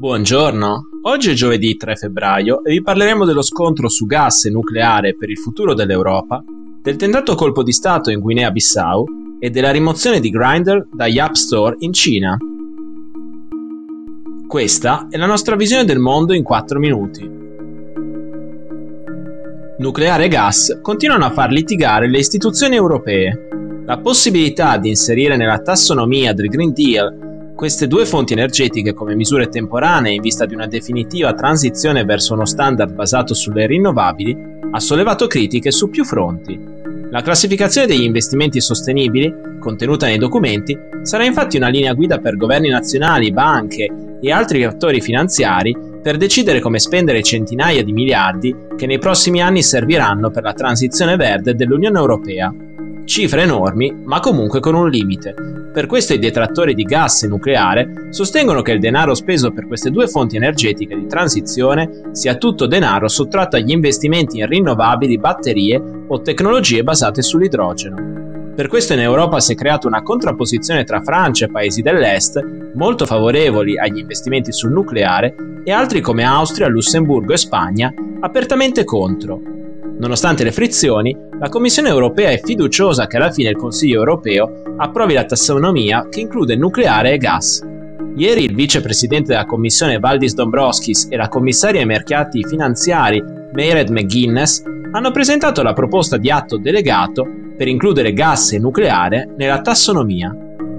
Buongiorno, oggi è giovedì 3 febbraio e vi parleremo dello scontro su gas e nucleare per il futuro dell'Europa, del tentato colpo di Stato in Guinea-Bissau e della rimozione di Grindr dagli App Store in Cina. Questa è la nostra visione del mondo in 4 minuti. Nucleare e gas continuano a far litigare le istituzioni europee. La possibilità di inserire nella tassonomia del Green Deal queste due fonti energetiche come misure temporanee in vista di una definitiva transizione verso uno standard basato sulle rinnovabili ha sollevato critiche su più fronti. La classificazione degli investimenti sostenibili, contenuta nei documenti, sarà infatti una linea guida per governi nazionali, banche e altri attori finanziari per decidere come spendere centinaia di miliardi che nei prossimi anni serviranno per la transizione verde dell'Unione Europea. Cifre enormi, ma comunque con un limite. Per questo i detrattori di gas e nucleare sostengono che il denaro speso per queste due fonti energetiche di transizione sia tutto denaro sottratto agli investimenti in rinnovabili, batterie o tecnologie basate sull'idrogeno. Per questo in Europa si è creata una contrapposizione tra Francia e paesi dell'Est, molto favorevoli agli investimenti sul nucleare, e altri come Austria, Lussemburgo e Spagna, apertamente contro, Nonostante le frizioni, la Commissione europea è fiduciosa che alla fine il Consiglio europeo approvi la tassonomia che include nucleare e gas. Ieri il vicepresidente della Commissione Valdis Dombrovskis e la commissaria ai mercati finanziari Maired McGuinness hanno presentato la proposta di atto delegato per includere gas e nucleare nella tassonomia.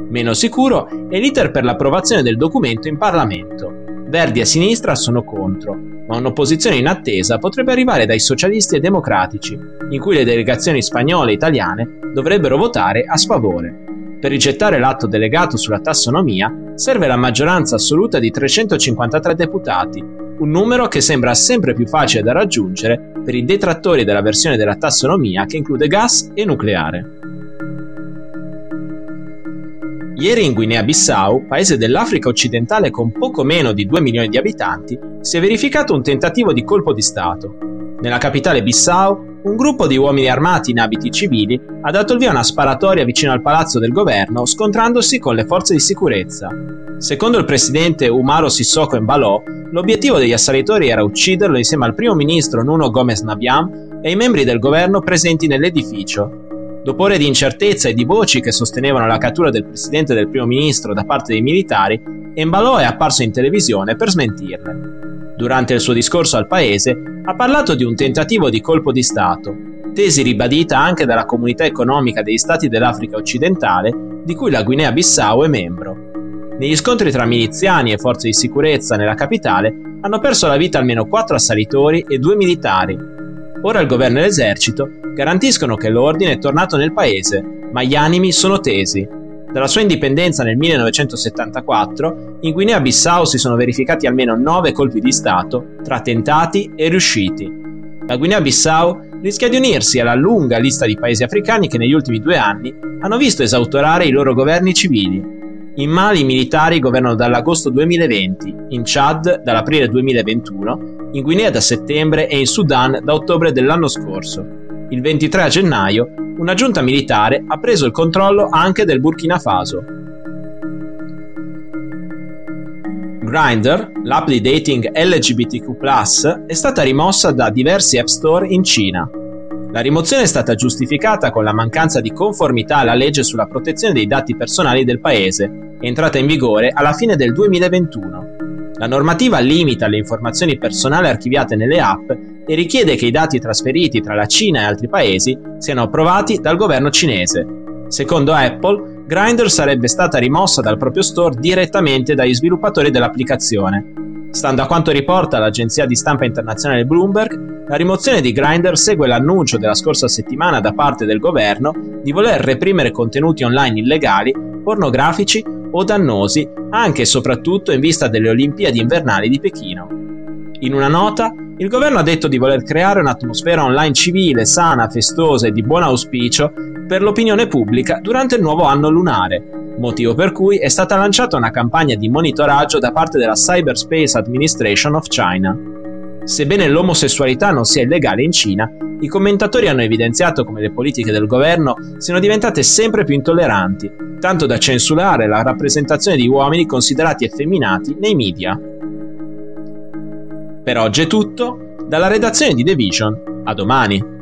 Meno sicuro è l'iter per l'approvazione del documento in Parlamento. Verdi e sinistra sono contro, ma un'opposizione in attesa potrebbe arrivare dai socialisti e democratici, in cui le delegazioni spagnole e italiane dovrebbero votare a sfavore. Per rigettare l'atto delegato sulla tassonomia serve la maggioranza assoluta di 353 deputati, un numero che sembra sempre più facile da raggiungere per i detrattori della versione della tassonomia che include gas e nucleare. Ieri in Guinea-Bissau, paese dell'Africa occidentale con poco meno di 2 milioni di abitanti, si è verificato un tentativo di colpo di Stato. Nella capitale Bissau, un gruppo di uomini armati in abiti civili ha dato il via a una sparatoria vicino al palazzo del governo, scontrandosi con le forze di sicurezza. Secondo il presidente Umaro Sissoko Embalò, l'obiettivo degli assalitori era ucciderlo insieme al primo ministro Nuno Gomez Nabiam e ai membri del governo presenti nell'edificio, Dopo ore di incertezza e di voci che sostenevano la cattura del presidente e del primo ministro da parte dei militari, Embalò è apparso in televisione per smentirle. Durante il suo discorso al paese ha parlato di un tentativo di colpo di Stato, tesi ribadita anche dalla comunità economica degli stati dell'Africa occidentale, di cui la Guinea-Bissau è membro. Negli scontri tra miliziani e forze di sicurezza nella capitale hanno perso la vita almeno quattro assalitori e due militari. Ora il governo e l'esercito garantiscono che l'ordine è tornato nel paese, ma gli animi sono tesi. Dalla sua indipendenza nel 1974, in Guinea-Bissau si sono verificati almeno nove colpi di Stato, tra tentati e riusciti. La Guinea-Bissau rischia di unirsi alla lunga lista di paesi africani che negli ultimi due anni hanno visto esautorare i loro governi civili. In Mali i militari governano dall'agosto 2020, in Chad dall'aprile 2021, in Guinea da settembre e in Sudan da ottobre dell'anno scorso il 23 gennaio, una giunta militare ha preso il controllo anche del Burkina Faso. Grindr, l'app di dating LGBTQ+, è stata rimossa da diversi app store in Cina. La rimozione è stata giustificata con la mancanza di conformità alla legge sulla protezione dei dati personali del paese, entrata in vigore alla fine del 2021. La normativa limita le informazioni personali archiviate nelle app e richiede che i dati trasferiti tra la Cina e altri paesi siano approvati dal governo cinese. Secondo Apple, Grindr sarebbe stata rimossa dal proprio store direttamente dagli sviluppatori dell'applicazione. Stando a quanto riporta l'agenzia di stampa internazionale Bloomberg, la rimozione di Grindr segue l'annuncio della scorsa settimana da parte del governo di voler reprimere contenuti online illegali, pornografici o dannosi, anche e soprattutto in vista delle Olimpiadi invernali di Pechino. In una nota, il governo ha detto di voler creare un'atmosfera online civile, sana, festosa e di buon auspicio per l'opinione pubblica durante il nuovo anno lunare, motivo per cui è stata lanciata una campagna di monitoraggio da parte della Cyberspace Administration of China. Sebbene l'omosessualità non sia illegale in Cina, i commentatori hanno evidenziato come le politiche del governo siano diventate sempre più intolleranti, tanto da censurare la rappresentazione di uomini considerati effeminati nei media. Per oggi è tutto, dalla redazione di The Vision, a domani.